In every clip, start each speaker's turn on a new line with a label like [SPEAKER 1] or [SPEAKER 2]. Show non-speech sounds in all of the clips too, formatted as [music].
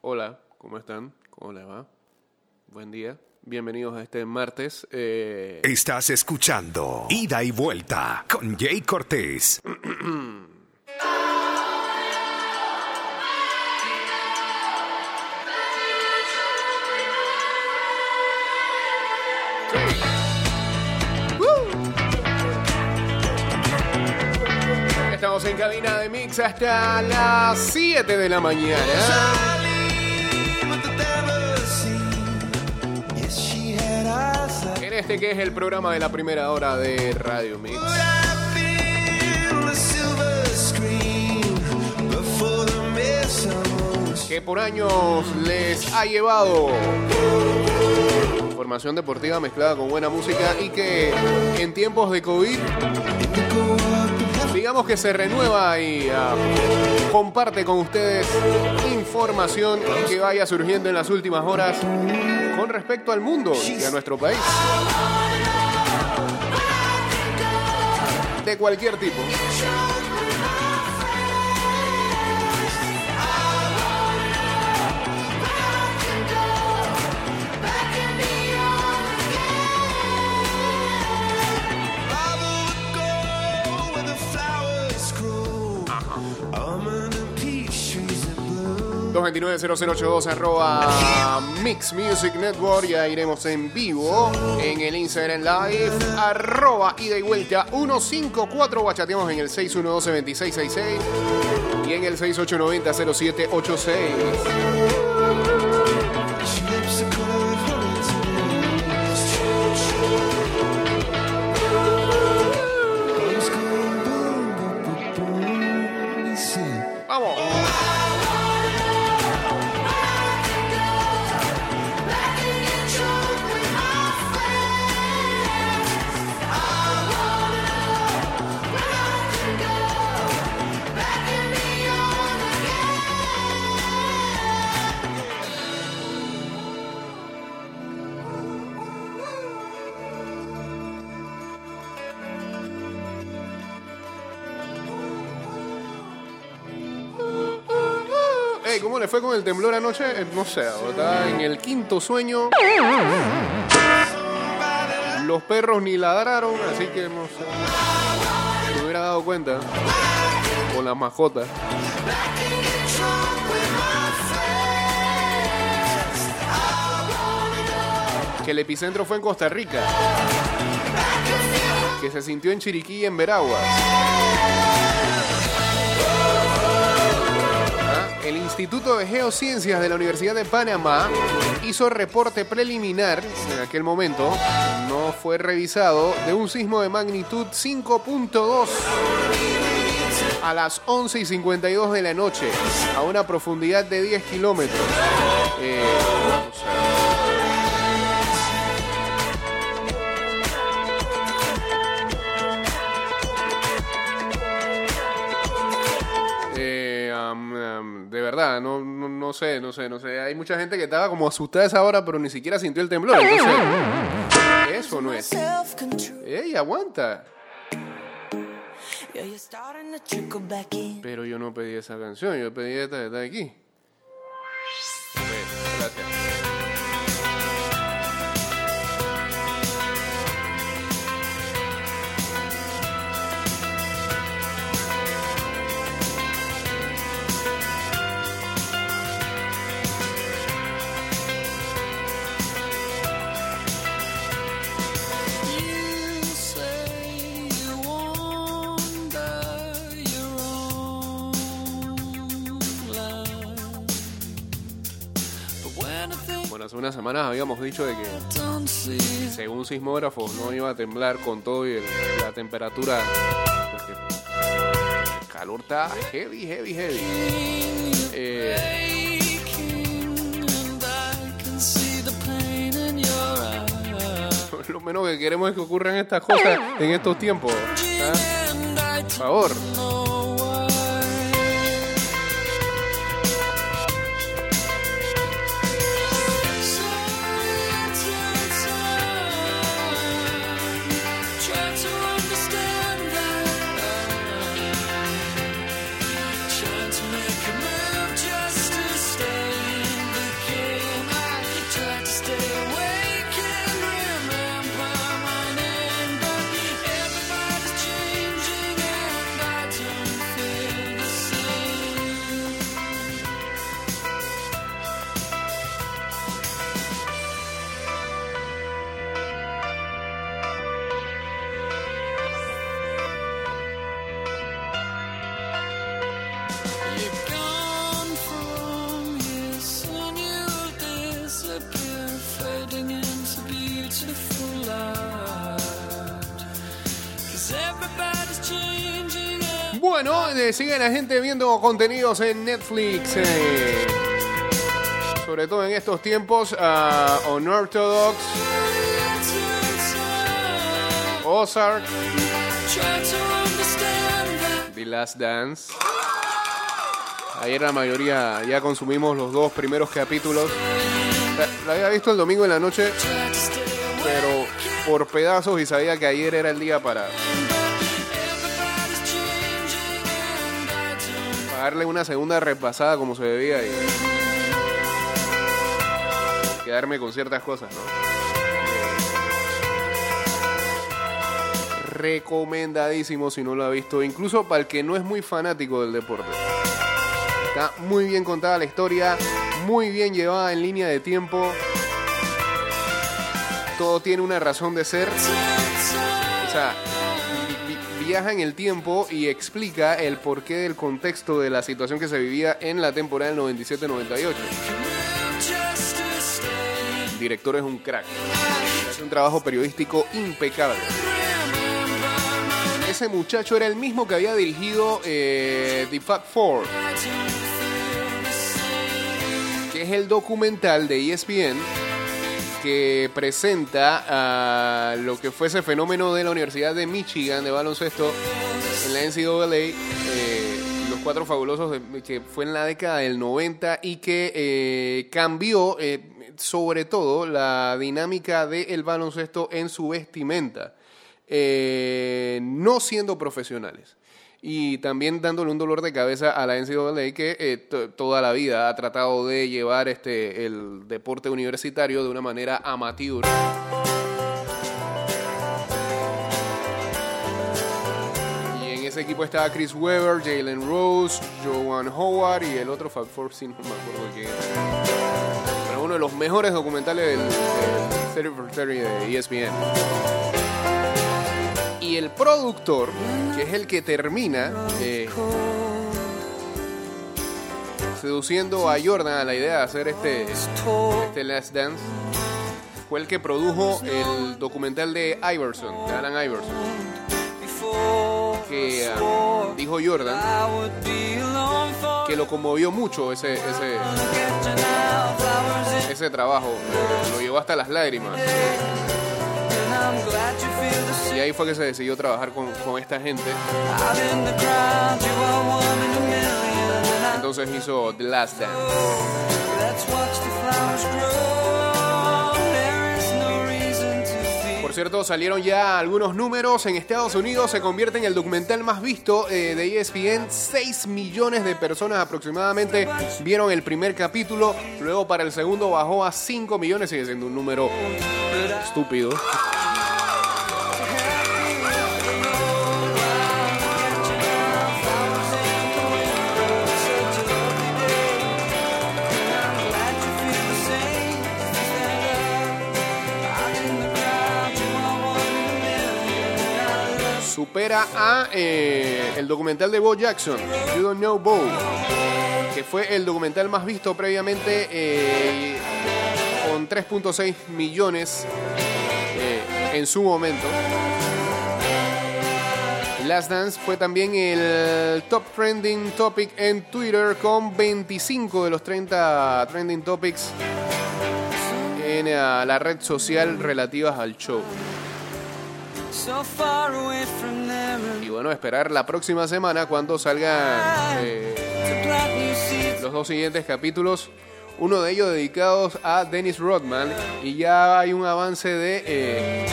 [SPEAKER 1] Hola, ¿cómo están? ¿Cómo les va? Buen día. Bienvenidos a este martes. eh,
[SPEAKER 2] Estás escuchando Ida y Vuelta con Jay Cortés.
[SPEAKER 1] Estamos en cabina de mix hasta las 7 de la mañana. Este que es el programa de la primera hora de Radio Mix. Que por años les ha llevado información deportiva mezclada con buena música y que en tiempos de COVID digamos que se renueva y ah, comparte con ustedes información que vaya surgiendo en las últimas horas con respecto al mundo y a nuestro país. De cualquier tipo. 229-0082 arroba Mix Music Network. Ya iremos en vivo en el Instagram Live. Arroba ida y vuelta 154. Bachateamos en el 612-2666 y en el 6890-0786. El temblor anoche? Eh, No sé, estaba en el quinto sueño. Los perros ni ladraron, así que no sé. Hubiera dado cuenta. Con las mascotas. Que el epicentro fue en Costa Rica. Que se sintió en Chiriquí y en Veraguas. El Instituto de Geociencias de la Universidad de Panamá hizo reporte preliminar, en aquel momento no fue revisado, de un sismo de magnitud 5.2 a las 11 y 52 de la noche, a una profundidad de 10 kilómetros. Eh, verdad, no, no, no sé, no sé, no sé. Hay mucha gente que estaba como asustada a esa hora, pero ni siquiera sintió el temblor. Entonces, eso no es. ¡Ey, aguanta! Pero yo no pedí esa canción, yo pedí esta, esta de aquí. Ok, gracias. Hace unas semanas habíamos dicho de que según sismógrafos no iba a temblar con todo y el- la temperatura. el calor está heavy, heavy, heavy. Eh, [laughs] lo menos que queremos es que ocurran estas cosas en estos tiempos. ¿ah? Por favor. Sigue la gente viendo contenidos en Netflix. eh, sobre todo en estos tiempos. ah, Unorthodox, Ozark, The Last Dance. Ayer la mayoría ya consumimos los dos primeros capítulos. La, la había visto el domingo en la noche, pero por pedazos y sabía que ayer era el día para, darle una segunda repasada como se debía y quedarme con ciertas cosas, ¿no? Recomendadísimo si no lo ha visto, incluso para el que no es muy fanático del deporte. Está muy bien contada la historia, muy bien llevada en línea de tiempo. Todo tiene una razón de ser. O sea, viaja en el tiempo y explica el porqué del contexto de la situación que se vivía en la temporada del 97-98. El director es un crack. Hace un trabajo periodístico impecable. Ese muchacho era el mismo que había dirigido eh, The Fat Four, que es el documental de ESPN que presenta lo que fue ese fenómeno de la Universidad de Michigan de baloncesto en la NCAA, eh, los cuatro fabulosos, de- que fue en la década del 90 y que eh, cambió eh, sobre todo la dinámica del baloncesto en su vestimenta, no siendo profesionales. Y también dándole un dolor de cabeza a la NCAA que eh, to- toda la vida ha tratado de llevar este el deporte universitario de una manera amateur. Y en ese equipo estaba Chris Webber, Jalen Rose, Joan Howard y el otro Fab Four, sí, no me acuerdo quién. Pero uno de los mejores documentales del, del 30 for 30 de E ESPN. El productor, que es el que termina eh, seduciendo a Jordan a la idea de hacer este, este Last Dance, fue el que produjo el documental de Iverson, de Alan Iverson, que ah, dijo Jordan que lo conmovió mucho ese, ese, ese trabajo, lo llevó hasta las lágrimas. Y ahí fue que se decidió trabajar con, con esta gente. Entonces hizo The Last Dance. Por cierto, salieron ya algunos números en Estados Unidos. Se convierte en el documental más visto eh, de ESPN. 6 millones de personas aproximadamente vieron el primer capítulo. Luego para el segundo bajó a 5 millones. Sigue siendo un número estúpido. Supera a eh, el documental de Bo Jackson, You Don't Know Bo, que fue el documental más visto previamente eh, con 3.6 millones eh, en su momento. Last Dance fue también el top trending topic en Twitter con 25 de los 30 trending topics en la red social relativas al show. Y bueno, esperar la próxima semana cuando salgan eh, los dos siguientes capítulos. Uno de ellos dedicados a Dennis Rodman. Y ya hay un avance de eh,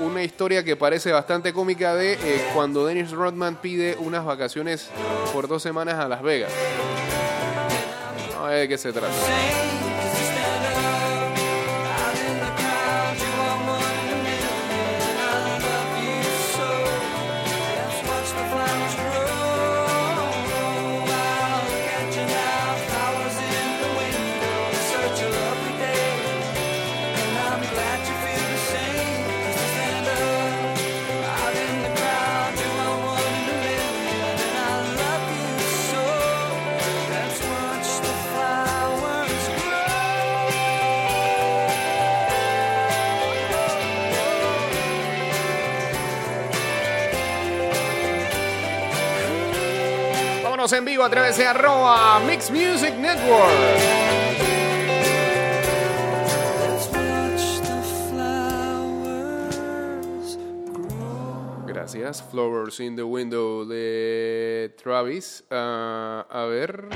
[SPEAKER 1] una historia que parece bastante cómica de eh, cuando Dennis Rodman pide unas vacaciones por dos semanas a Las Vegas. A ver de qué se trata. En vivo a través de arroba Mix Music Network. Gracias. Flowers in the Window de Travis. Ah, a ver.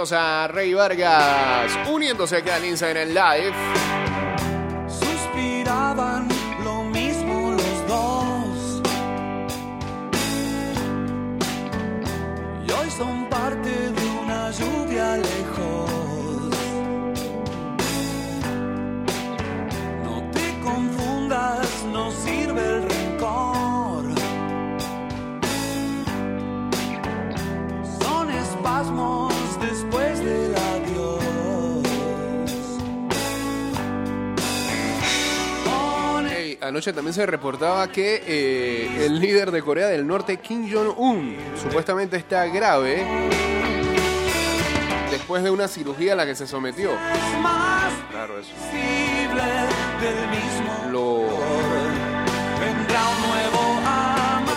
[SPEAKER 1] Saludos a Rey Vargas uniéndose acá al Instagram Live.
[SPEAKER 3] Suspiraban lo mismo los dos. Y hoy son parte de una lluvia lejos. No te confundas, no sirve el rencor. Son espasmos
[SPEAKER 1] anoche también se reportaba que eh, el líder de Corea del Norte, Kim Jong-un, supuestamente está grave después de una cirugía a la que se sometió. Claro, eso. lo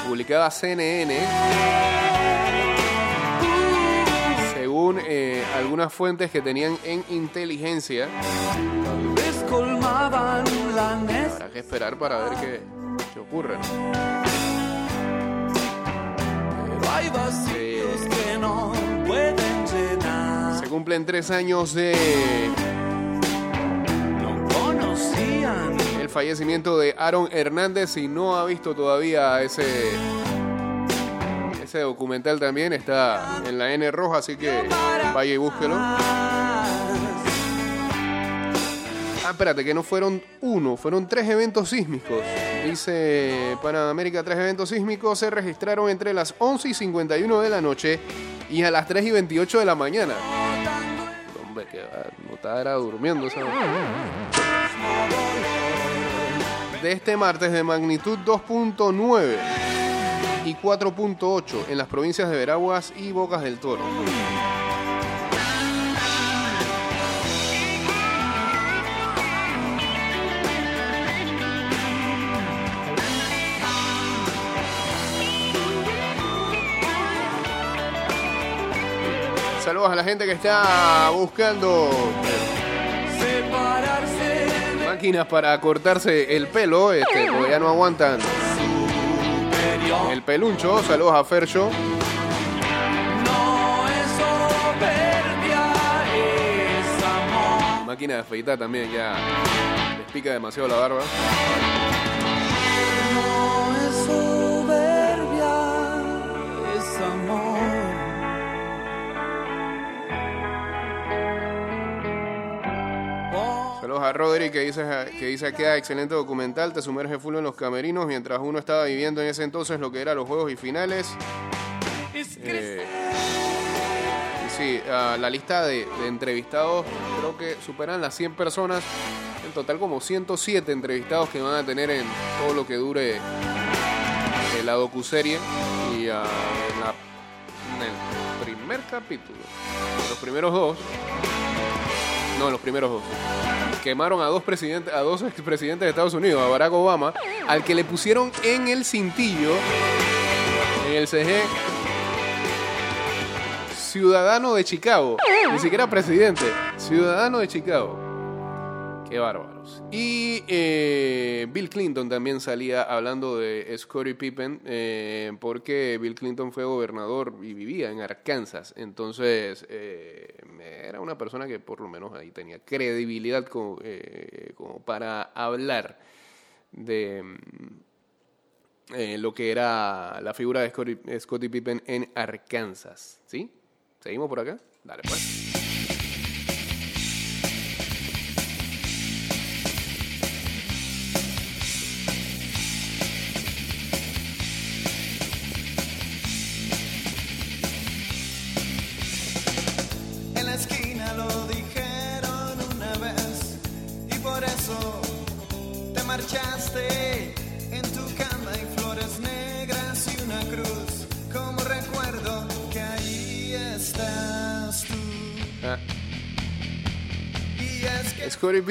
[SPEAKER 1] publicaba CNN. Según eh, algunas fuentes que tenían en inteligencia, habrá que esperar para ver qué, qué ocurre. Se cumplen tres años de
[SPEAKER 3] No conocían.
[SPEAKER 1] el fallecimiento de Aaron Hernández y no ha visto todavía ese ese documental también está en la N roja así que vaya y búsquelo. Ah espérate que no fueron uno fueron tres eventos sísmicos. Dice Panamérica tres eventos sísmicos se registraron entre las 11 y 51 de la noche y a las 3 y 28 de la mañana hombre que no estaba durmiendo ¿sabes? de este martes de magnitud 2.9 y 4.8 en las provincias de Veraguas y Bocas del Toro. Saludos a la gente que está buscando
[SPEAKER 3] separarse
[SPEAKER 1] máquinas para cortarse el pelo, este, ya no aguantan. El peluncho. Saludos a Fercho. Máquina de afeitar también, ya les pica demasiado la barba. Rodri que dice, que dice que ah, excelente documental, te sumerge full en los camerinos mientras uno estaba viviendo en ese entonces lo que eran los juegos y finales.
[SPEAKER 3] es
[SPEAKER 1] Eh, sí, ah, la lista de, entrevistados creo que superan las 100 personas. En total como 107 entrevistados que van a tener en todo lo que dure eh, la docuserie. Y la- en el primer capítulo, los primeros dos, no, los primeros dos, quemaron a dos presidentes, a dos expresidentes de Estados Unidos, a Barack Obama, al que le pusieron en el cintillo, en el CG, ciudadano de Chicago, ni siquiera presidente, ciudadano de Chicago. Qué bárbaros. Y eh, Bill Clinton también salía hablando de Scottie Pippen, eh, porque Bill Clinton fue gobernador y vivía en Arkansas. Entonces, eh, era una persona que por lo menos ahí tenía credibilidad como, eh, como para hablar de lo que era la figura de Scottie, Scottie Pippen en Arkansas. ¿Sí? ¿Seguimos por acá? Dale, pues.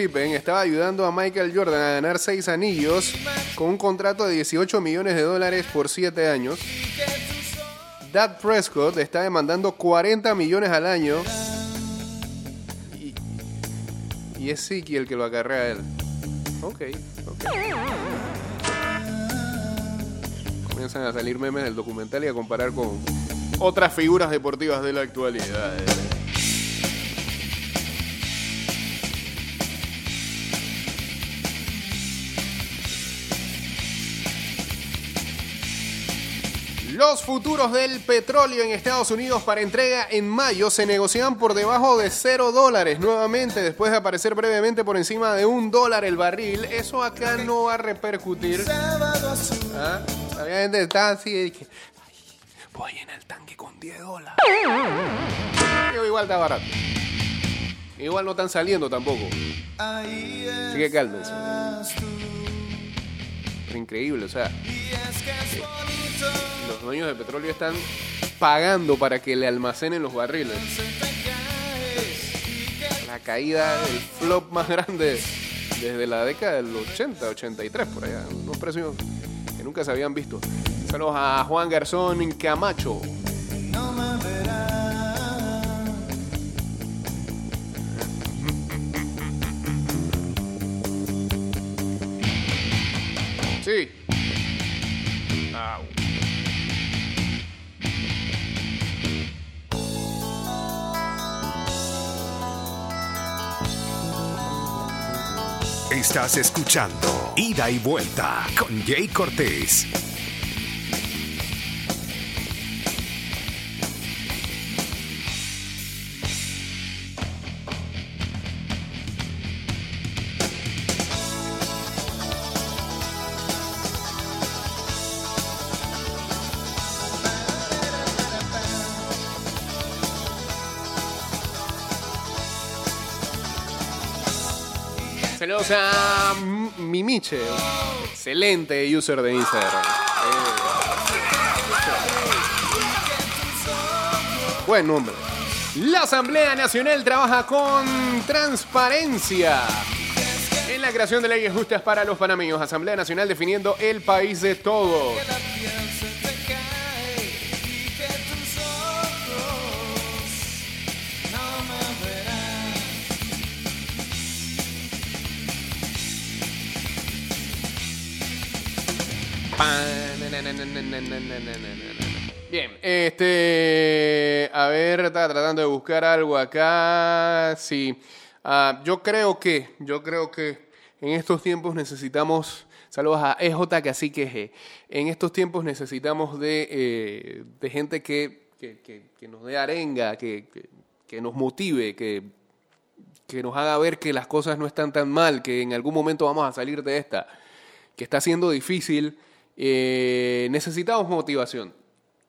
[SPEAKER 1] Estaba ayudando a Michael Jordan a ganar seis anillos con un contrato de 18 millones de dólares por 7 años. Dak Prescott está demandando 40 millones al año. Y, es Siki el que lo acarrea a él. Ok, ok. Comienzan a salir memes del documental y a comparar con otras figuras deportivas de la actualidad. Los futuros del petróleo en Estados Unidos para entrega en mayo se negocian por debajo de 0 dólares nuevamente después de aparecer brevemente por encima de un dólar el barril. Eso acá no va a repercutir. ¿Ah? La gente está así de que "Ay, voy en el tanque con 10 dólares. Pero igual está barato. Igual no están saliendo tampoco. Así que cálmense. Increíble, o sea,
[SPEAKER 4] bonito.
[SPEAKER 1] los dueños de petróleo están pagando para que le almacenen los barriles. La caída, el flop más grande desde la década del 80, 83, por allá. Unos precios que nunca se habían visto. Saludos a Juan Garzón Camacho. Sí.
[SPEAKER 2] Estás escuchando Ida y Vuelta con Jay Cortés.
[SPEAKER 1] Saludos a Mimiche. Excelente user de Instagram. Eh. Buen nombre. La Asamblea Nacional trabaja con transparencia en la creación de leyes justas para los panameños. Asamblea Nacional definiendo el país de todos. Bien, este, a ver, estaba tratando de buscar algo acá. Sí, Ah, yo creo que, yo creo que en estos tiempos necesitamos, saludos a EJ Cacique G, en estos tiempos necesitamos de, eh, de gente que, que, que- que nos dé arenga, que, que- nos motive, que, que nos haga ver que las cosas no están tan mal, que en algún momento vamos a salir de esta, que está siendo difícil. Eh, necesitamos motivación.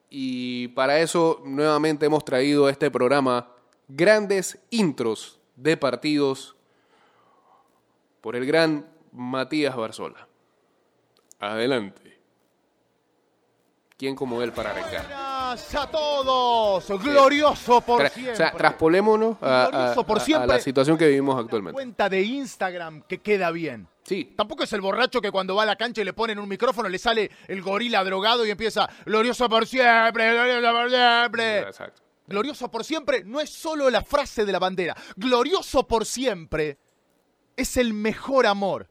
[SPEAKER 1] Y para eso nuevamente hemos traído a este programa grandes intros de partidos por el gran Matías Barzola. Adelante. ¿Quién como él para arrancar?
[SPEAKER 5] Buenas a todos, glorioso por
[SPEAKER 1] Tra-
[SPEAKER 5] siempre.
[SPEAKER 1] o sea, traspolémonos a,
[SPEAKER 5] por
[SPEAKER 1] a
[SPEAKER 5] siempre.
[SPEAKER 1] la situación que vivimos actualmente.
[SPEAKER 5] cuenta de Instagram que queda bien.
[SPEAKER 1] Sí,
[SPEAKER 5] Tampoco es el borracho que cuando va a la cancha y le ponen un micrófono le sale el gorila drogado y empieza glorioso por siempre, glorioso por siempre.
[SPEAKER 1] exacto.
[SPEAKER 5] Glorioso por siempre no es solo la frase de la bandera. Glorioso por siempre es el mejor amor.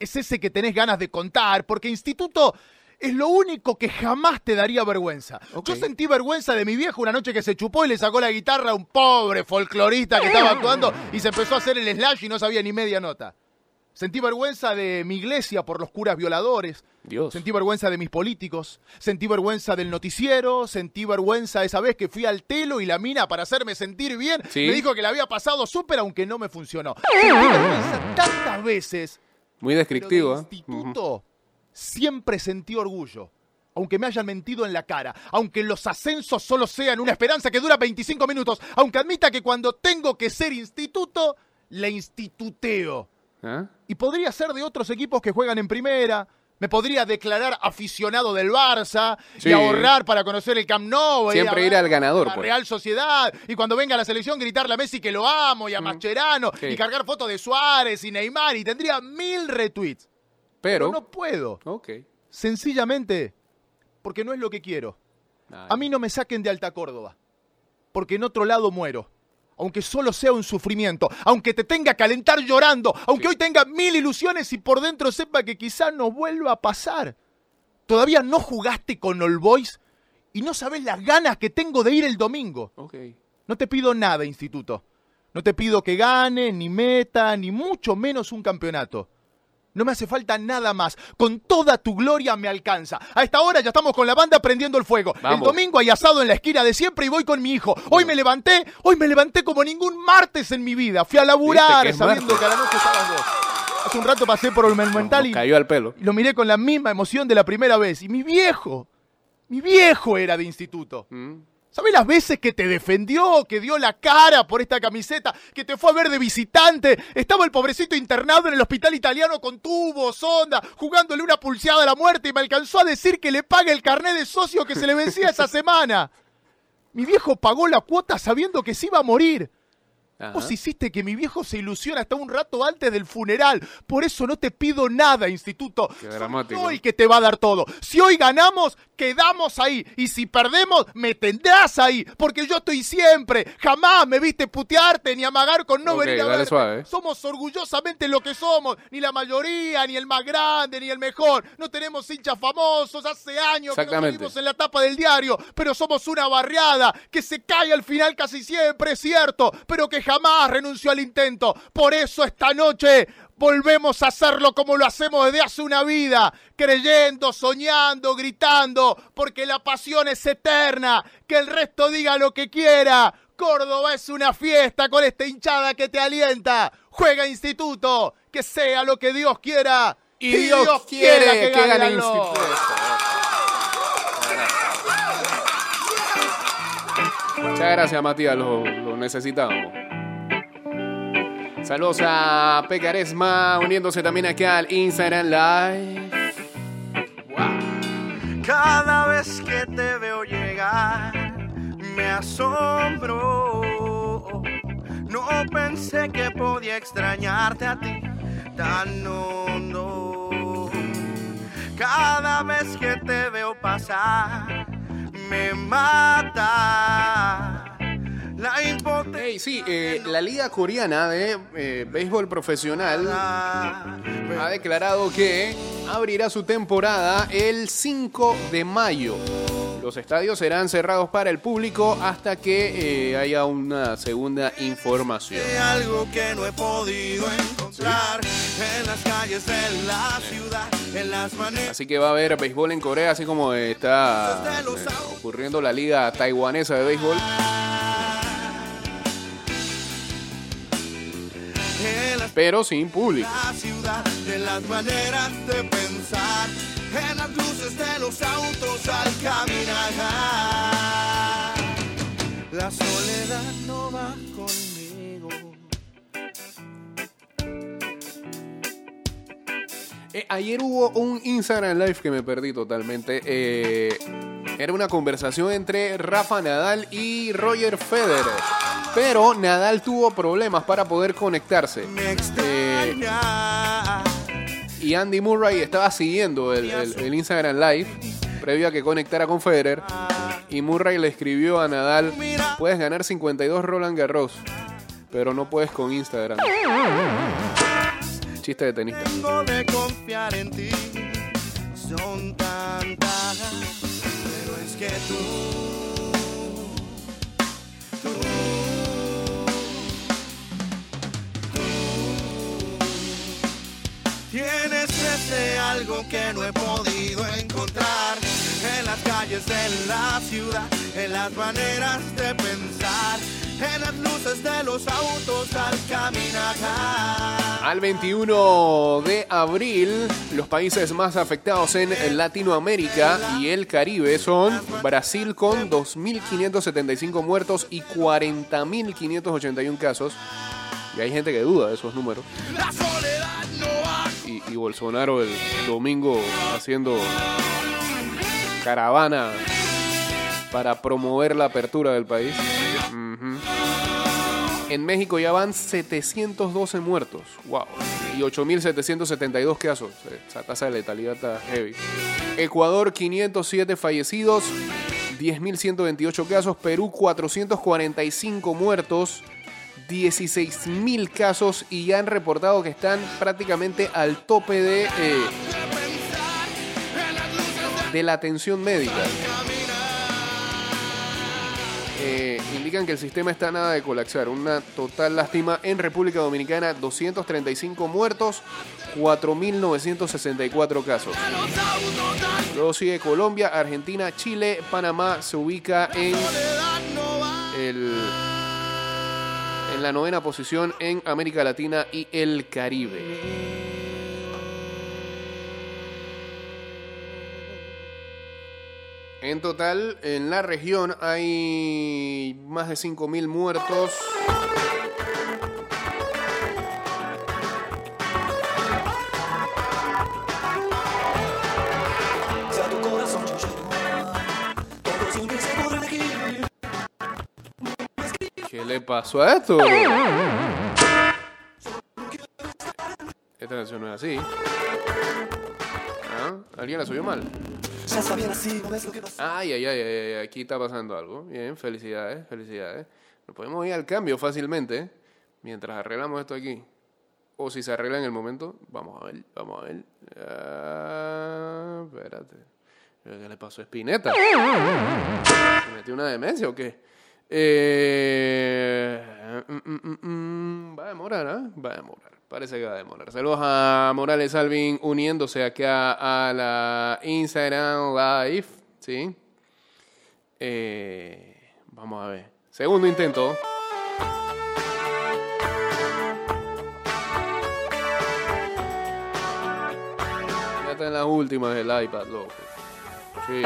[SPEAKER 5] Es ese que tenés ganas de contar, porque instituto es lo único que jamás te daría vergüenza. Yo sentí vergüenza de mi viejo una noche que se chupó y le sacó la guitarra a un pobre folclorista que estaba actuando y se empezó a hacer el slash y no sabía ni media nota. Sentí vergüenza de mi iglesia por los curas violadores.
[SPEAKER 1] Dios.
[SPEAKER 5] Sentí vergüenza de mis políticos. Sentí vergüenza del noticiero. Sentí vergüenza esa vez que fui al telo y la mina, para hacerme sentir bien,
[SPEAKER 1] Sí.
[SPEAKER 5] me dijo que la había pasado súper, aunque no me funcionó. [laughs] Sentí vergüenza tantas veces.
[SPEAKER 1] Muy descriptivo. ¿eh?
[SPEAKER 5] instituto siempre sentí orgullo. Aunque me hayan mentido en la cara, aunque los ascensos solo sean una esperanza que dura 25 minutos, aunque admita que cuando tengo que ser instituto, la instituteo.
[SPEAKER 1] ¿Ah?
[SPEAKER 5] Y podría ser de otros equipos que juegan en primera, Me podría declarar aficionado del Barça
[SPEAKER 1] Sí.
[SPEAKER 5] y ahorrar para conocer el Camp Nou. y
[SPEAKER 1] Siempre
[SPEAKER 5] a
[SPEAKER 1] ir al ganador,
[SPEAKER 5] La
[SPEAKER 1] pues.
[SPEAKER 5] Real Sociedad. Y cuando venga la selección, gritarle a Messi que lo amo y a Mascherano.
[SPEAKER 1] Mm. Sí.
[SPEAKER 5] Y cargar fotos de Suárez y Neymar. Y tendría mil retweets.
[SPEAKER 1] Pero.
[SPEAKER 5] Pero no puedo.
[SPEAKER 1] Ok.
[SPEAKER 5] Sencillamente porque no es lo que quiero.
[SPEAKER 1] Ay.
[SPEAKER 5] A mí no me saquen de Alta Córdoba, porque en otro lado muero. Aunque solo sea un sufrimiento, aunque te tenga que alentar llorando, aunque hoy tenga mil ilusiones y por dentro sepa que quizás no vuelva a pasar. Todavía no jugaste con All Boys y no sabes las ganas que tengo de ir el domingo.
[SPEAKER 1] Ok.
[SPEAKER 5] No te pido nada, instituto. No te pido que gane, ni meta, ni mucho menos un campeonato. No me hace falta nada más. Con toda tu gloria me alcanza. A esta hora ya estamos con la banda prendiendo el fuego.
[SPEAKER 1] Vamos.
[SPEAKER 5] El domingo hay asado en la esquina de siempre y voy con mi hijo. Hoy me levanté, hoy me levanté como ningún martes en mi vida. Fui a
[SPEAKER 1] ¿Viste
[SPEAKER 5] laburar
[SPEAKER 1] que
[SPEAKER 5] sabiendo
[SPEAKER 1] martes?
[SPEAKER 5] que a la noche estabas vos. Hace un rato pasé por el Monumental y,
[SPEAKER 1] cayó al pelo.
[SPEAKER 5] lo miré con la misma emoción de la primera vez. Y mi viejo, mi viejo era de instituto.
[SPEAKER 1] Mm.
[SPEAKER 5] ¿Sabes las veces que te defendió, que dio la cara por esta camiseta, que te fue a ver de visitante? Estaba el pobrecito internado en el hospital italiano con tubos, sonda, jugándole una pulseada a la muerte y me alcanzó a decir que le pague el carnet de socio que se le vencía esa [laughs] semana. Mi viejo pagó la cuota sabiendo que se iba a morir.
[SPEAKER 1] Ajá.
[SPEAKER 5] Vos hiciste que mi viejo se ilusione hasta un rato antes del funeral. Por eso no te pido nada, instituto.
[SPEAKER 1] Qué
[SPEAKER 5] Soy
[SPEAKER 1] dramático.
[SPEAKER 5] yo el que te va a dar todo. Si hoy ganamos, quedamos ahí. Y si perdemos, me tendrás ahí. Porque yo estoy siempre. Jamás me viste putearte ni amagar con no
[SPEAKER 1] Ok,
[SPEAKER 5] venir a
[SPEAKER 1] dale suave.
[SPEAKER 5] Somos orgullosamente lo que somos. Ni la mayoría, ni el más grande, ni el mejor. No tenemos hinchas famosos. Hace años que no
[SPEAKER 1] Exactamente.
[SPEAKER 5] salimos en la tapa del diario. Pero somos una barriada que se cae al final casi siempre, es cierto. Pero que jamás renunció al intento. Por eso esta noche volvemos a hacerlo como lo hacemos desde hace una vida, creyendo, soñando, gritando, porque la pasión es eterna, que el resto diga lo que quiera. Córdoba es una fiesta con esta hinchada que te alienta. Juega Instituto, que sea lo que Dios quiera.
[SPEAKER 1] Y Dios, quiere que, gane
[SPEAKER 5] la
[SPEAKER 1] Instituto. Muchas gracias, Matías, lo, lo necesitábamos. Saludos a Pecaresma, uniéndose también acá al Instagram Live.
[SPEAKER 3] Cada vez que te veo llegar, me asombro. No pensé que podía extrañarte a ti tan hondo. Cada vez que te veo pasar, me mata la impotencia.
[SPEAKER 1] Hey, sí, eh, la liga coreana de eh, béisbol profesional ha declarado que abrirá su temporada el 5 de mayo. Los estadios serán cerrados para el público hasta que eh, haya una segunda información.
[SPEAKER 3] algo que no he podido encontrar en las calles de la ciudad, en las maneras.
[SPEAKER 1] Así que va a haber béisbol en Corea, así como está eh, ocurriendo la liga taiwanesa de béisbol. Pero sin público.
[SPEAKER 3] la ciudad, en las maneras de pensar, en las luces de los autos al caminar. La soledad no va conmigo.
[SPEAKER 1] Eh, ayer hubo un Instagram Live que me perdí totalmente. Eh, era una conversación entre Rafa Nadal y Roger Federer. Pero Nadal tuvo problemas para poder conectarse. Eh, y Andy Murray estaba siguiendo el, el- el Instagram Live previo a que conectara con Federer. Y Murray le escribió a Nadal, puedes ganar 52 Roland Garros, pero no puedes con Instagram. Chiste.
[SPEAKER 3] Tengo de confiar en ti. Son tantas, pero es que tú, tú, tú tienes ese algo que no he podido encontrar en las calles de la ciudad, en las maneras de pensar, en las luces de los autos al caminar.
[SPEAKER 1] Al 21 de abril, los países más afectados en Latinoamérica y el Caribe son Brasil con 2.575 muertos y 40.581 casos. Y hay gente que duda de esos números. Y- y Bolsonaro el domingo haciendo caravana para promover la apertura del país. En México ya van 712 muertos. Wow. Y 8.772 casos. Esa tasa de letalidad está heavy. Ecuador, 507 fallecidos. 10.128 casos. Perú, 445 muertos. 16.000 casos. Y ya han reportado que están prácticamente al tope de, eh, de la atención médica. Eh, indican que el sistema está nada de colapsar. Una total lástima en República Dominicana, 235 muertos, 4.964 casos. Luego sigue Colombia, Argentina, Chile, Panamá se ubica en el en la novena posición en América Latina y el Caribe. En total, en la región hay más de 5.000 muertos. ¿Qué le pasó a esto? Esta canción no es así. ¿Ah? ¿Alguien la subió mal?
[SPEAKER 4] Ya está bien así, no ves lo que pasa.
[SPEAKER 1] Ay, ay, ay, ay, ay, aquí está pasando algo. Bien, felicidades, felicidades. Nos podemos ir al cambio fácilmente ¿eh? mientras arreglamos esto aquí. O si se arregla en el momento, vamos a ver, vamos a ver. Ah, espérate. ¿Qué le pasó a Spinetta? ¿Se metió una demencia o qué? Eh, mm, mm, mm, va a demorar, ¿ah? Va a demorar. Parece que va a demorar. Saludos a Morales Alvin uniéndose acá a la Instagram Live. ¿Sí? Eh, vamos a ver. Segundo intento. Ya está en las últimas del iPad, loco. Sí.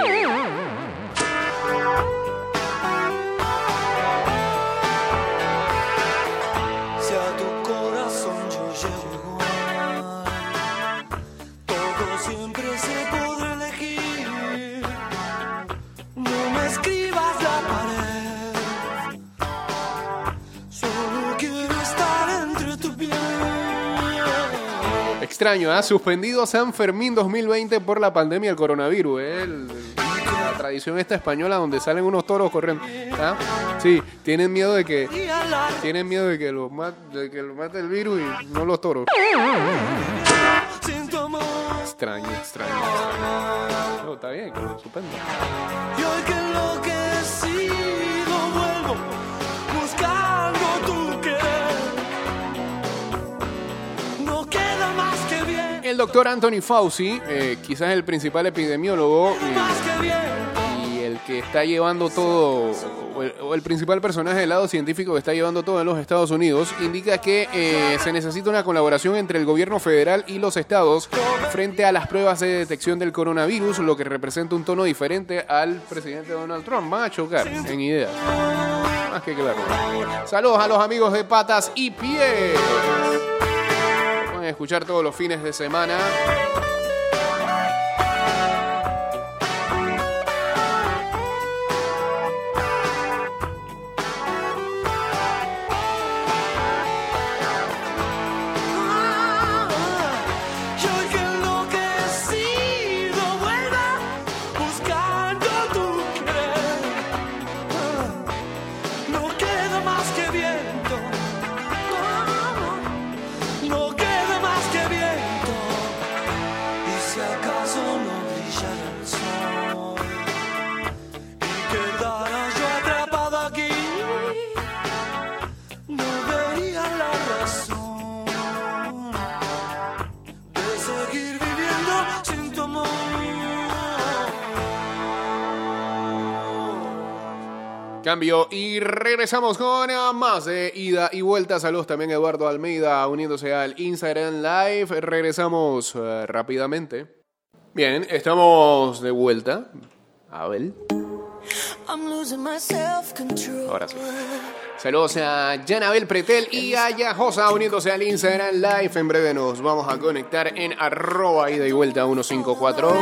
[SPEAKER 1] Extraño, ¿ah? Suspendido San Fermín 2020 por la pandemia del coronavirus. ¿eh? La tradición esta española donde salen unos toros corriendo. ¿ah? Sí, tienen miedo de que tienen miedo de que los mate, que mate el virus y no los toros. Extraño, extraño, extraño. No, está bien, que lo.
[SPEAKER 4] Y hoy que enloquecido vuelvo buscando
[SPEAKER 1] El doctor Anthony Fauci, eh, quizás el principal epidemiólogo
[SPEAKER 4] bien.
[SPEAKER 1] y el que está llevando todo, o el, o el principal personaje del lado científico que está llevando todo en los Estados Unidos, indica que eh, se necesita una colaboración entre el gobierno federal y los estados frente a las pruebas de detección del coronavirus, lo que representa un tono diferente al presidente Donald Trump. Van a chocar en ideas. Más que claro. Saludos a los amigos de Patas y Pies. Escuchar todos los fines de semana. Cambio y regresamos con eh, más de ida y vuelta. Saludos también a Eduardo Almeida uniéndose al Instagram Live. Regresamos eh, rápidamente. Bien, estamos de vuelta. A ver.
[SPEAKER 6] I'm losing my self-control.
[SPEAKER 1] Ahora sí. Saludos a Janabel Pretel y a Yajosa uniéndose al Instagram Live. En breve nos vamos a conectar en arroba ida y vuelta 154.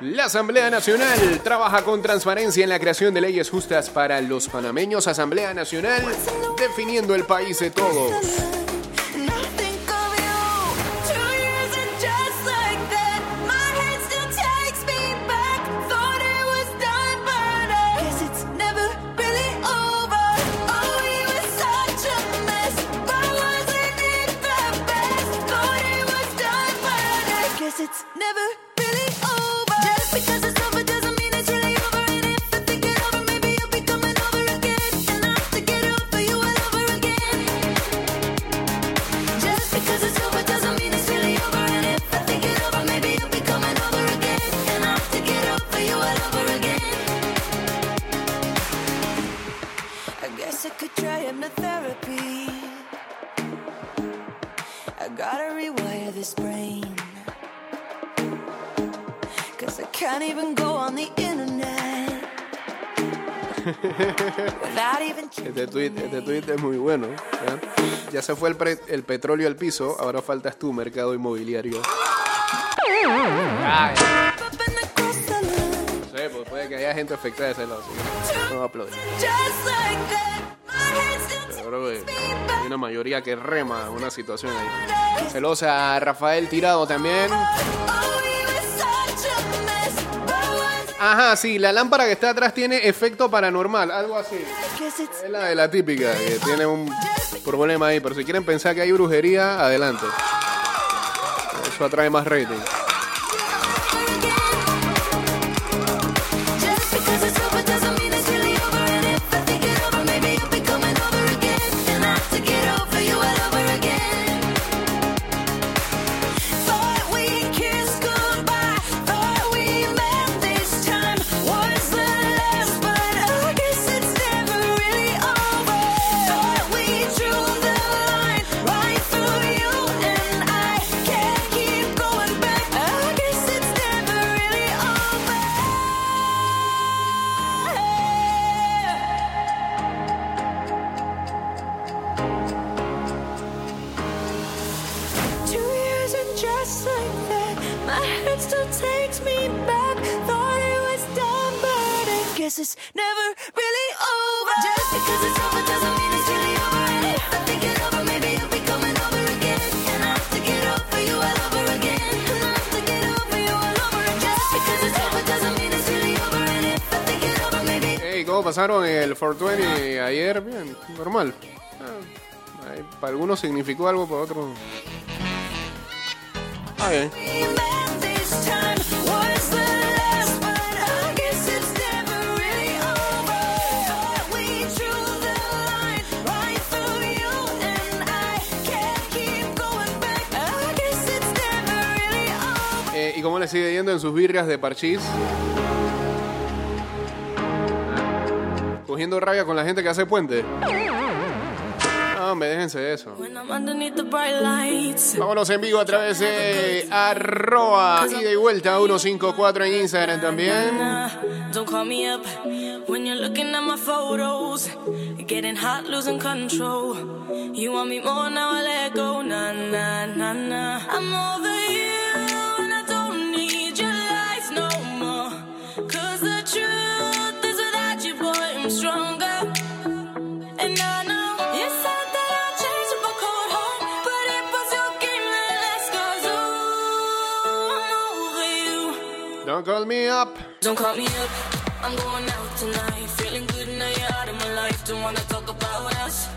[SPEAKER 1] La Asamblea Nacional trabaja con transparencia en la creación de leyes justas para los panameños. Asamblea Nacional definiendo el país de todos. Este tweet, este tweet es muy bueno. ¿ya? Ya se fue el, pre- el petróleo al piso, ahora faltas tú, mercado inmobiliario. Ay, sé, pues puede que haya gente afectada de ese lado. que No aplaudir. Yo creo que hay una mayoría que rema una situación ahí. Celosa Rafael Tirado también. Ajá, sí, la lámpara que está atrás tiene efecto paranormal, algo así. Es la de la típica, que tiene un problema ahí, pero si quieren pensar que hay brujería, adelante. Eso atrae más rating. 420 ayer? Bien, normal. Ah, para algunos significó algo, para otros. Ah, bien. Eh, ¿Y cómo le sigue yendo en sus birrias de parchís? Cogiendo rabia con la gente que hace puente. No, hombre, déjense de eso. Vámonos en vivo a través de arroba ida y vuelta 154 en Instagram también.
[SPEAKER 6] Me. You want me more now? I let go. Nah, nah, nah, nah. I'm over you Don't
[SPEAKER 1] call me up.
[SPEAKER 6] Don't call me up. I'm going out tonight. Feeling good now you're out of my life. Don't wanna talk about us.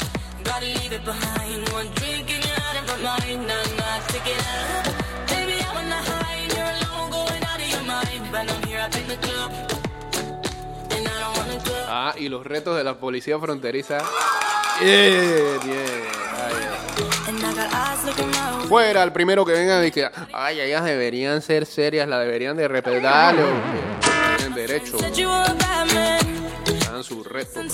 [SPEAKER 6] Gotta leave it behind. One drink and you're out of my mind. Nah, take it out. Baby, I'm on the high. and You're alone, going out of your mind. But I'm here up in the club. And I don't wanna go.
[SPEAKER 1] Ah, y los retos de la policía fronteriza. Bien, bien. Ay, Fuera, el primero que venga y que, ay, ellas deberían ser serias, la deberían de respetarlo. Tienen derecho, dan su reto.
[SPEAKER 6] Is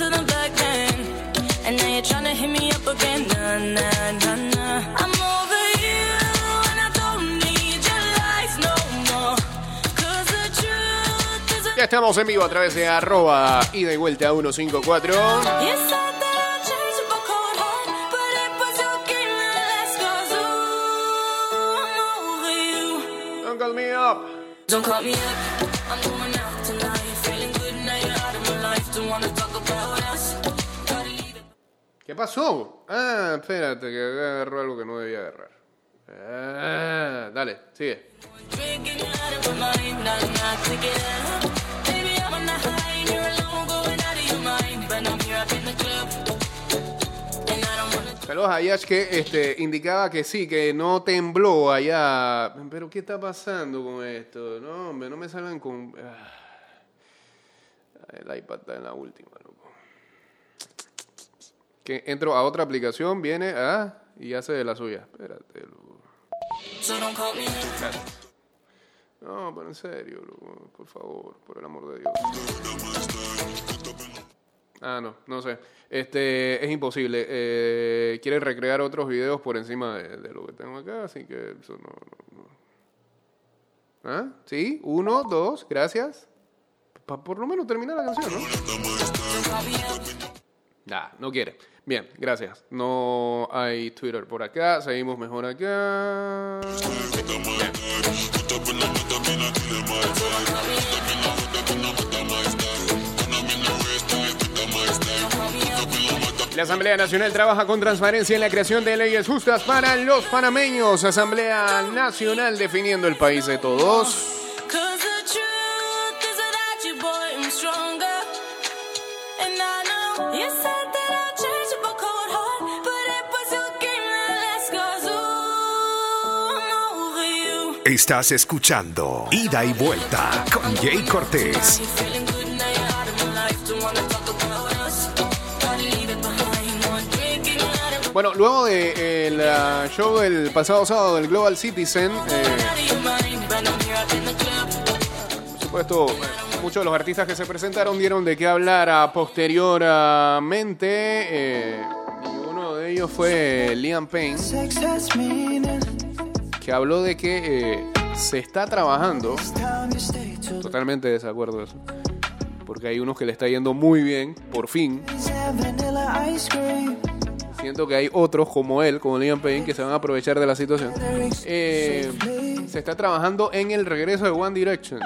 [SPEAKER 1] estamos en vivo a través de arroba ida y vuelta 154. Don't call me up.
[SPEAKER 6] Don't call me up. I'm going out tonight. Feeling good now you're out of my life. Don't wanna talk about us. Gotta leave it.
[SPEAKER 1] ¿Qué pasó? Ah, espérate, que agarró algo que no debía agarrar. Ah, dale, sigue. Saludos a Yash que este, indicaba que sí, que no tembló allá. Pero ¿qué está pasando con esto? No, hombre, no me salgan con... Ah. El iPad está en la última, loco. Que entro a otra aplicación, viene, ah, y hace de la suya. Espérate, loco. No, pero en serio, loco, por favor, por el amor de Dios. Ah, no, no sé. Este, es imposible. Eh, quiere recrear otros videos por encima de, lo que tengo acá, así que eso no. ¿Ah? ¿Sí? Uno, dos, gracias. Para por lo menos terminar la canción, ¿no? Nah, no quiere. Bien, gracias. No hay Twitter por acá. Seguimos mejor acá. La Asamblea Nacional trabaja con transparencia en la creación de leyes justas para los panameños. Asamblea Nacional definiendo el país de todos.
[SPEAKER 6] Cause the truth is without you, boy, I'm
[SPEAKER 1] Bueno, luego del eh, show del pasado sábado del Global Citizen, eh, por supuesto, muchos de los artistas que se presentaron dieron de qué hablar a posteriormente. eh, uno de ellos fue Liam Payne, que habló de que se está trabajando. Totalmente de desacuerdo de eso. Porque hay unos que le está yendo muy bien, por fin. Siento que hay otros como él, como Liam Payne, que se van a aprovechar de la situación. Eh, se está trabajando en el regreso de One Direction.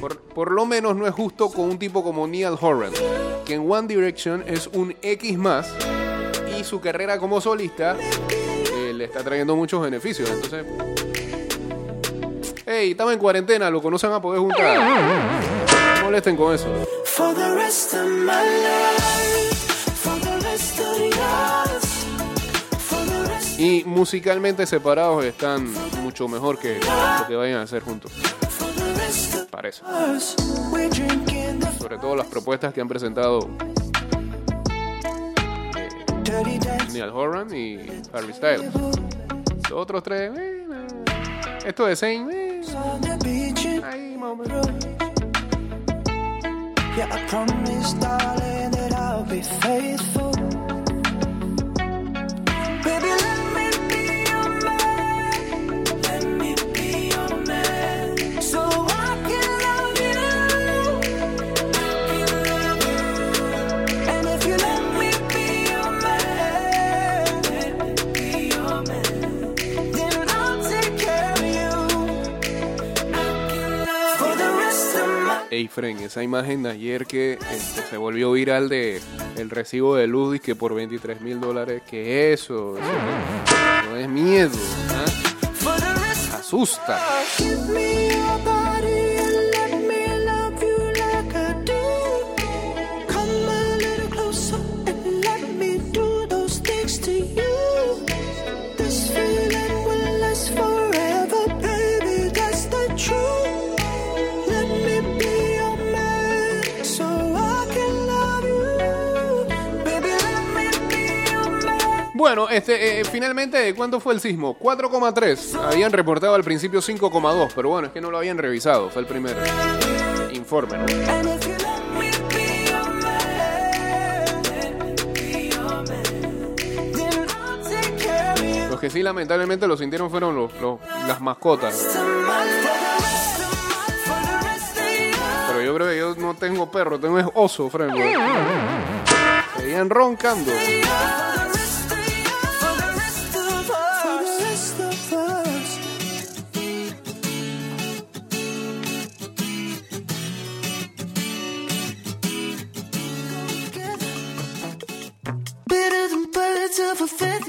[SPEAKER 1] Por, por lo menos no es justo con un tipo como Neil Horan, que en One Direction es un X más y su carrera como solista eh, le está trayendo muchos beneficios. Entonces, hey, estamos en cuarentena, lo van a poder juntar. No molesten con eso.
[SPEAKER 4] For the rest of my life, for the rest of yours, for the rest,
[SPEAKER 1] Y musicalmente separados están mucho mejor que lo que vayan a hacer juntos. Parece. Sobre todo las propuestas que han presentado
[SPEAKER 4] dance.
[SPEAKER 1] Neil Horan y Harry Styles. Los otros tres, eh, eh. esto de eh,
[SPEAKER 4] and
[SPEAKER 1] ahí más o menos.
[SPEAKER 4] Yeah, I promise, darling, that I'll be faithful. Of my
[SPEAKER 1] Ey, Fren, esa imagen de ayer que este, se volvió viral de el recibo de luz que por 23 mil dólares, que eso, eso no, es miedo, ¿ah? asusta. Bueno, este, eh, finalmente, ¿cuánto fue el sismo? 4,3. Habían reportado al principio 5,2, pero bueno, es que no lo habían revisado. Fue el primer informe, ¿no? Los que sí lamentablemente lo sintieron fueron los, las mascotas. Pero yo creo que yo no tengo perro, tengo oso, Franco. Seguían roncando.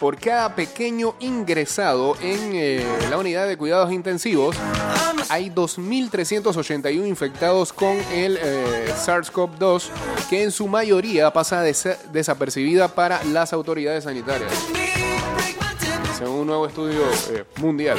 [SPEAKER 1] Por cada pequeño ingresado en eh, la unidad de cuidados intensivos, hay 2.381 infectados con el eh, SARS-CoV-2, que en su mayoría pasa desa- desapercibida para las autoridades sanitarias. Según un nuevo estudio eh, mundial.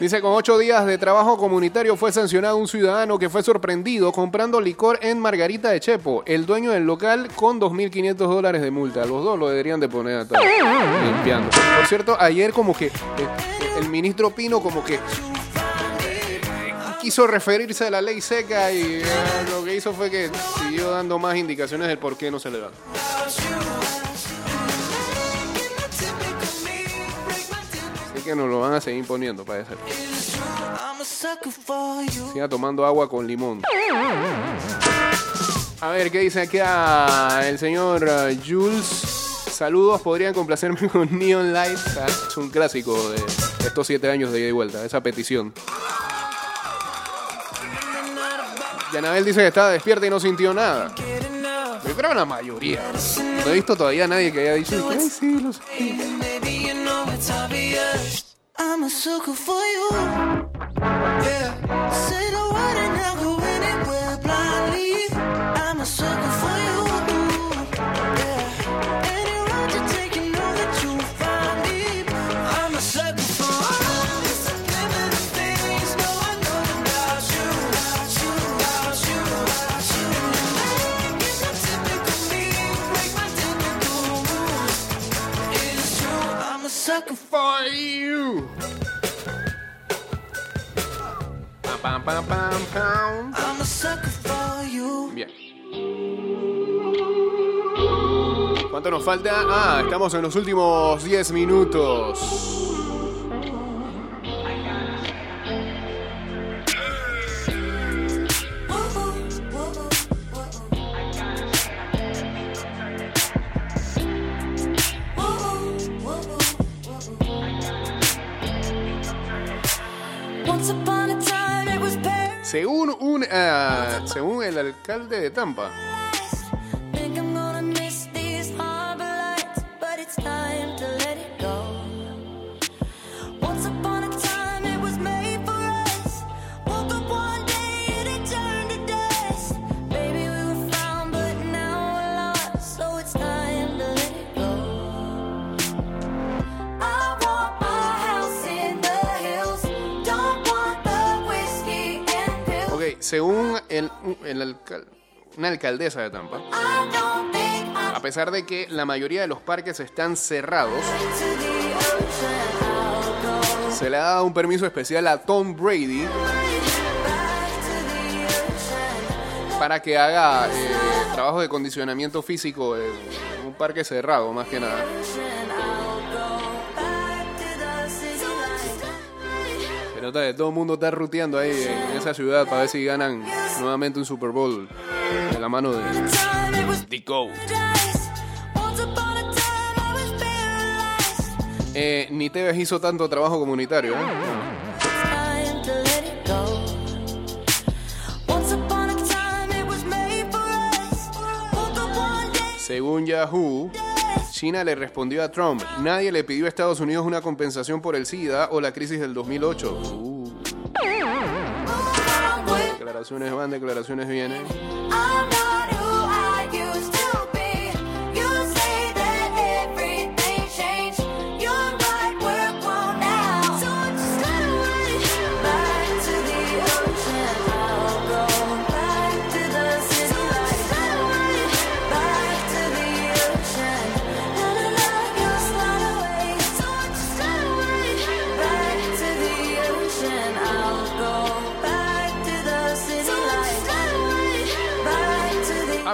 [SPEAKER 1] Dice, con ocho días de trabajo comunitario fue sancionado un ciudadano que fue sorprendido comprando licor en Margarita de Chepo. El dueño del local con 2.500 dólares de multa. Los dos lo deberían de poner atrás, limpiando. Por cierto, ayer como que eh, el ministro Pino como que quiso referirse a la ley seca y eh, lo que hizo fue que siguió dando más indicaciones del por qué no se le da. Que nos lo van a seguir poniendo, parece. Siga tomando agua con limón. A ver, ¿qué dice acá el señor uh, Jules? Saludos, podrían complacerme [laughs] con Neon Light. Ah, es un clásico de estos siete años de ida y vuelta, esa petición. Yanabel dice que estaba despierta y no sintió nada. Yo creo que la mayoría. No he visto todavía a nadie que haya dicho, ay, sí, lo sentí".
[SPEAKER 4] I'm a sucker for you. Yeah. Say
[SPEAKER 1] Pam, pam, pam, pam.
[SPEAKER 4] I'm a sucker for you.
[SPEAKER 1] Bien. ¿Cuánto nos falta? Ah, estamos en los últimos 10 minutos. Según un ah, según el alcalde de Tampa, según una alcaldesa de Tampa, a pesar de que la mayoría de los parques están cerrados, se le ha dado un permiso especial a Tom Brady para que haga eh, trabajo de condicionamiento físico en un parque cerrado, más que nada. Todo el mundo está ruteando ahí en esa ciudad para ver si ganan nuevamente un Super Bowl de la mano de Goat. Eh, ni Tevez hizo tanto trabajo comunitario. ¿eh? Según Yahoo, China le respondió a Trump, nadie le pidió a Estados Unidos una compensación por el SIDA o la crisis del 2008. Uh, declaraciones van, declaraciones vienen.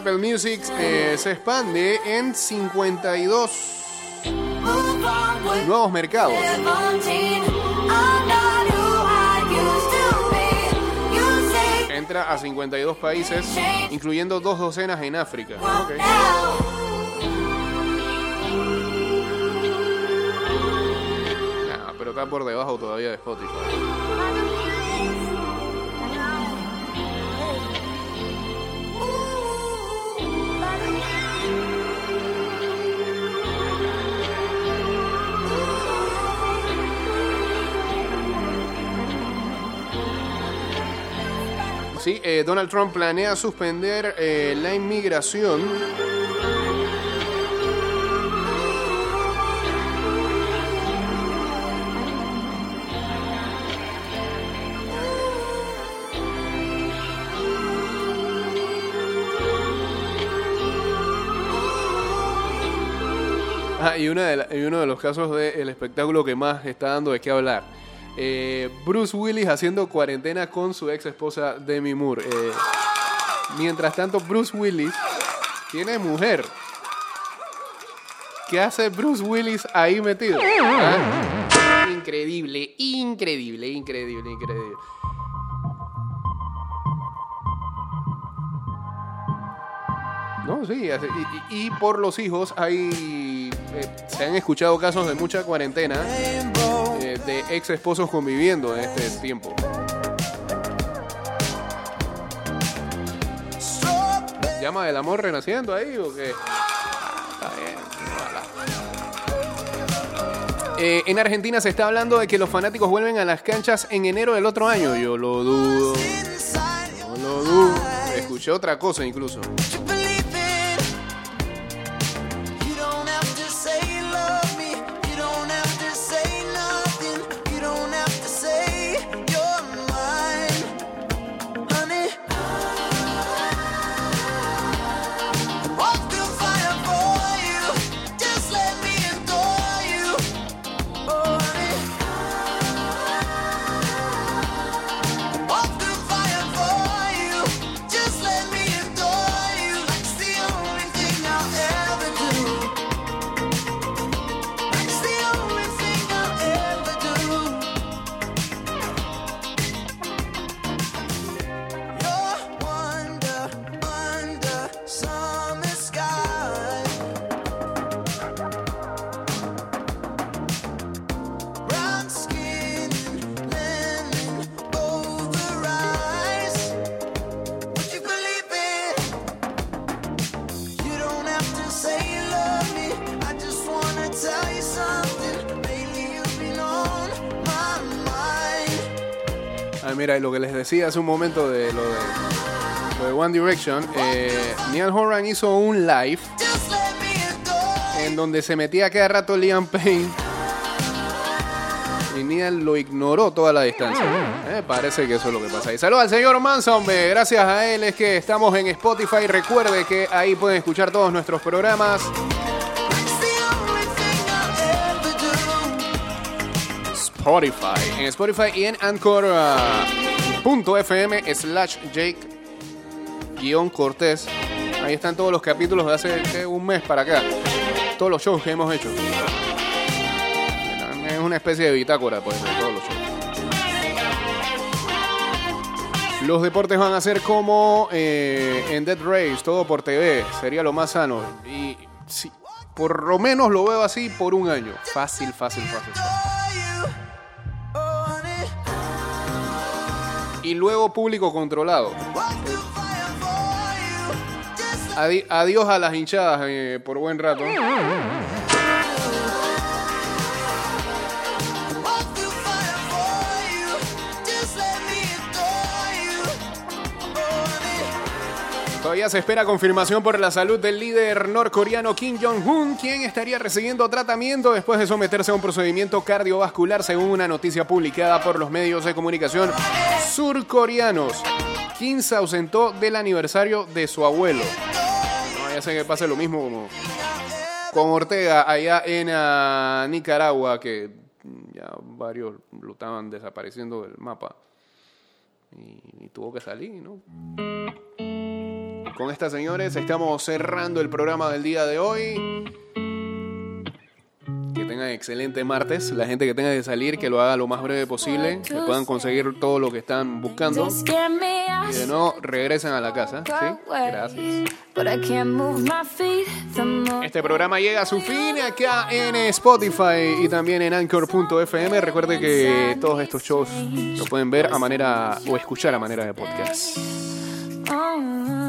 [SPEAKER 1] Apple Music eh, se expande en 52
[SPEAKER 6] Move on with
[SPEAKER 1] nuevos mercados.
[SPEAKER 6] 17. I'm not who I used to be. You say
[SPEAKER 1] Entra a 52 países, incluyendo dos docenas en África. Pero está por debajo todavía de Spotify. Sí, eh, Donald Trump planea suspender eh, la inmigración. Ah, y, una de la- y uno de los casos del espectáculo que más está dando de qué hablar. Eh, Bruce Willis haciendo cuarentena con su ex esposa Demi Moore. Eh, mientras tanto, Bruce Willis tiene mujer. ¿Qué hace Bruce Willis ahí metido? Ah, Increíble, increíble, increíble, increíble. No, sí, así- y, y- y por los hijos hay, eh, se han escuchado casos de mucha cuarentena de ex esposos conviviendo en este tiempo. ¿Llama del amor renaciendo ahí o qué? Está bien. Eh, en Argentina se está hablando de que los fanáticos vuelven a las canchas en enero del otro año. Yo lo dudo. Yo lo dudo. Escuché otra cosa incluso. Decía hace un momento de lo de, One Direction, eh, Neil Horan hizo un live en donde se metía cada rato Liam Payne y Neil lo ignoró toda la distancia. Eh, parece que eso es lo que pasa. Y saludos al señor Manson, gracias a él es que estamos en Spotify. Recuerde que ahí pueden escuchar todos nuestros programas. Spotify. En Spotify y en Anchor.fm slash Jake guion Cortés. Ahí están todos los capítulos de hace un mes para acá. Todos los shows que hemos hecho. Es una especie de bitácora pues, de todos los shows. Los deportes van a ser como eh, en Dead Race, todo por TV. Sería lo más sano. Y sí, por lo menos lo veo así por un año. Fácil, fácil, fácil. Y luego público controlado. Adi- adiós a las hinchadas eh, por buen rato. Todavía se espera confirmación por la salud del líder norcoreano Kim Jong-un, quien estaría recibiendo tratamiento después de someterse a un procedimiento cardiovascular, según una noticia publicada por los medios de comunicación surcoreanos. Kim se ausentó del aniversario de su abuelo. No, ya sé que pase lo mismo como con Ortega allá en ah, Nicaragua, que ya varios lo estaban desapareciendo del mapa. Y, y tuvo que salir, ¿no? Con estas señores estamos cerrando el programa del día de hoy. Que tengan excelente martes. La gente que tenga que salir, que lo haga lo más breve posible. Que puedan conseguir todo lo que están buscando. Y de no, regresen a la casa. ¿sí? Gracias. Este programa llega a su fin acá en Spotify y también en Anchor.fm. Recuerde que todos estos shows lo pueden ver a manera o escuchar a manera de podcast.
[SPEAKER 6] Oh,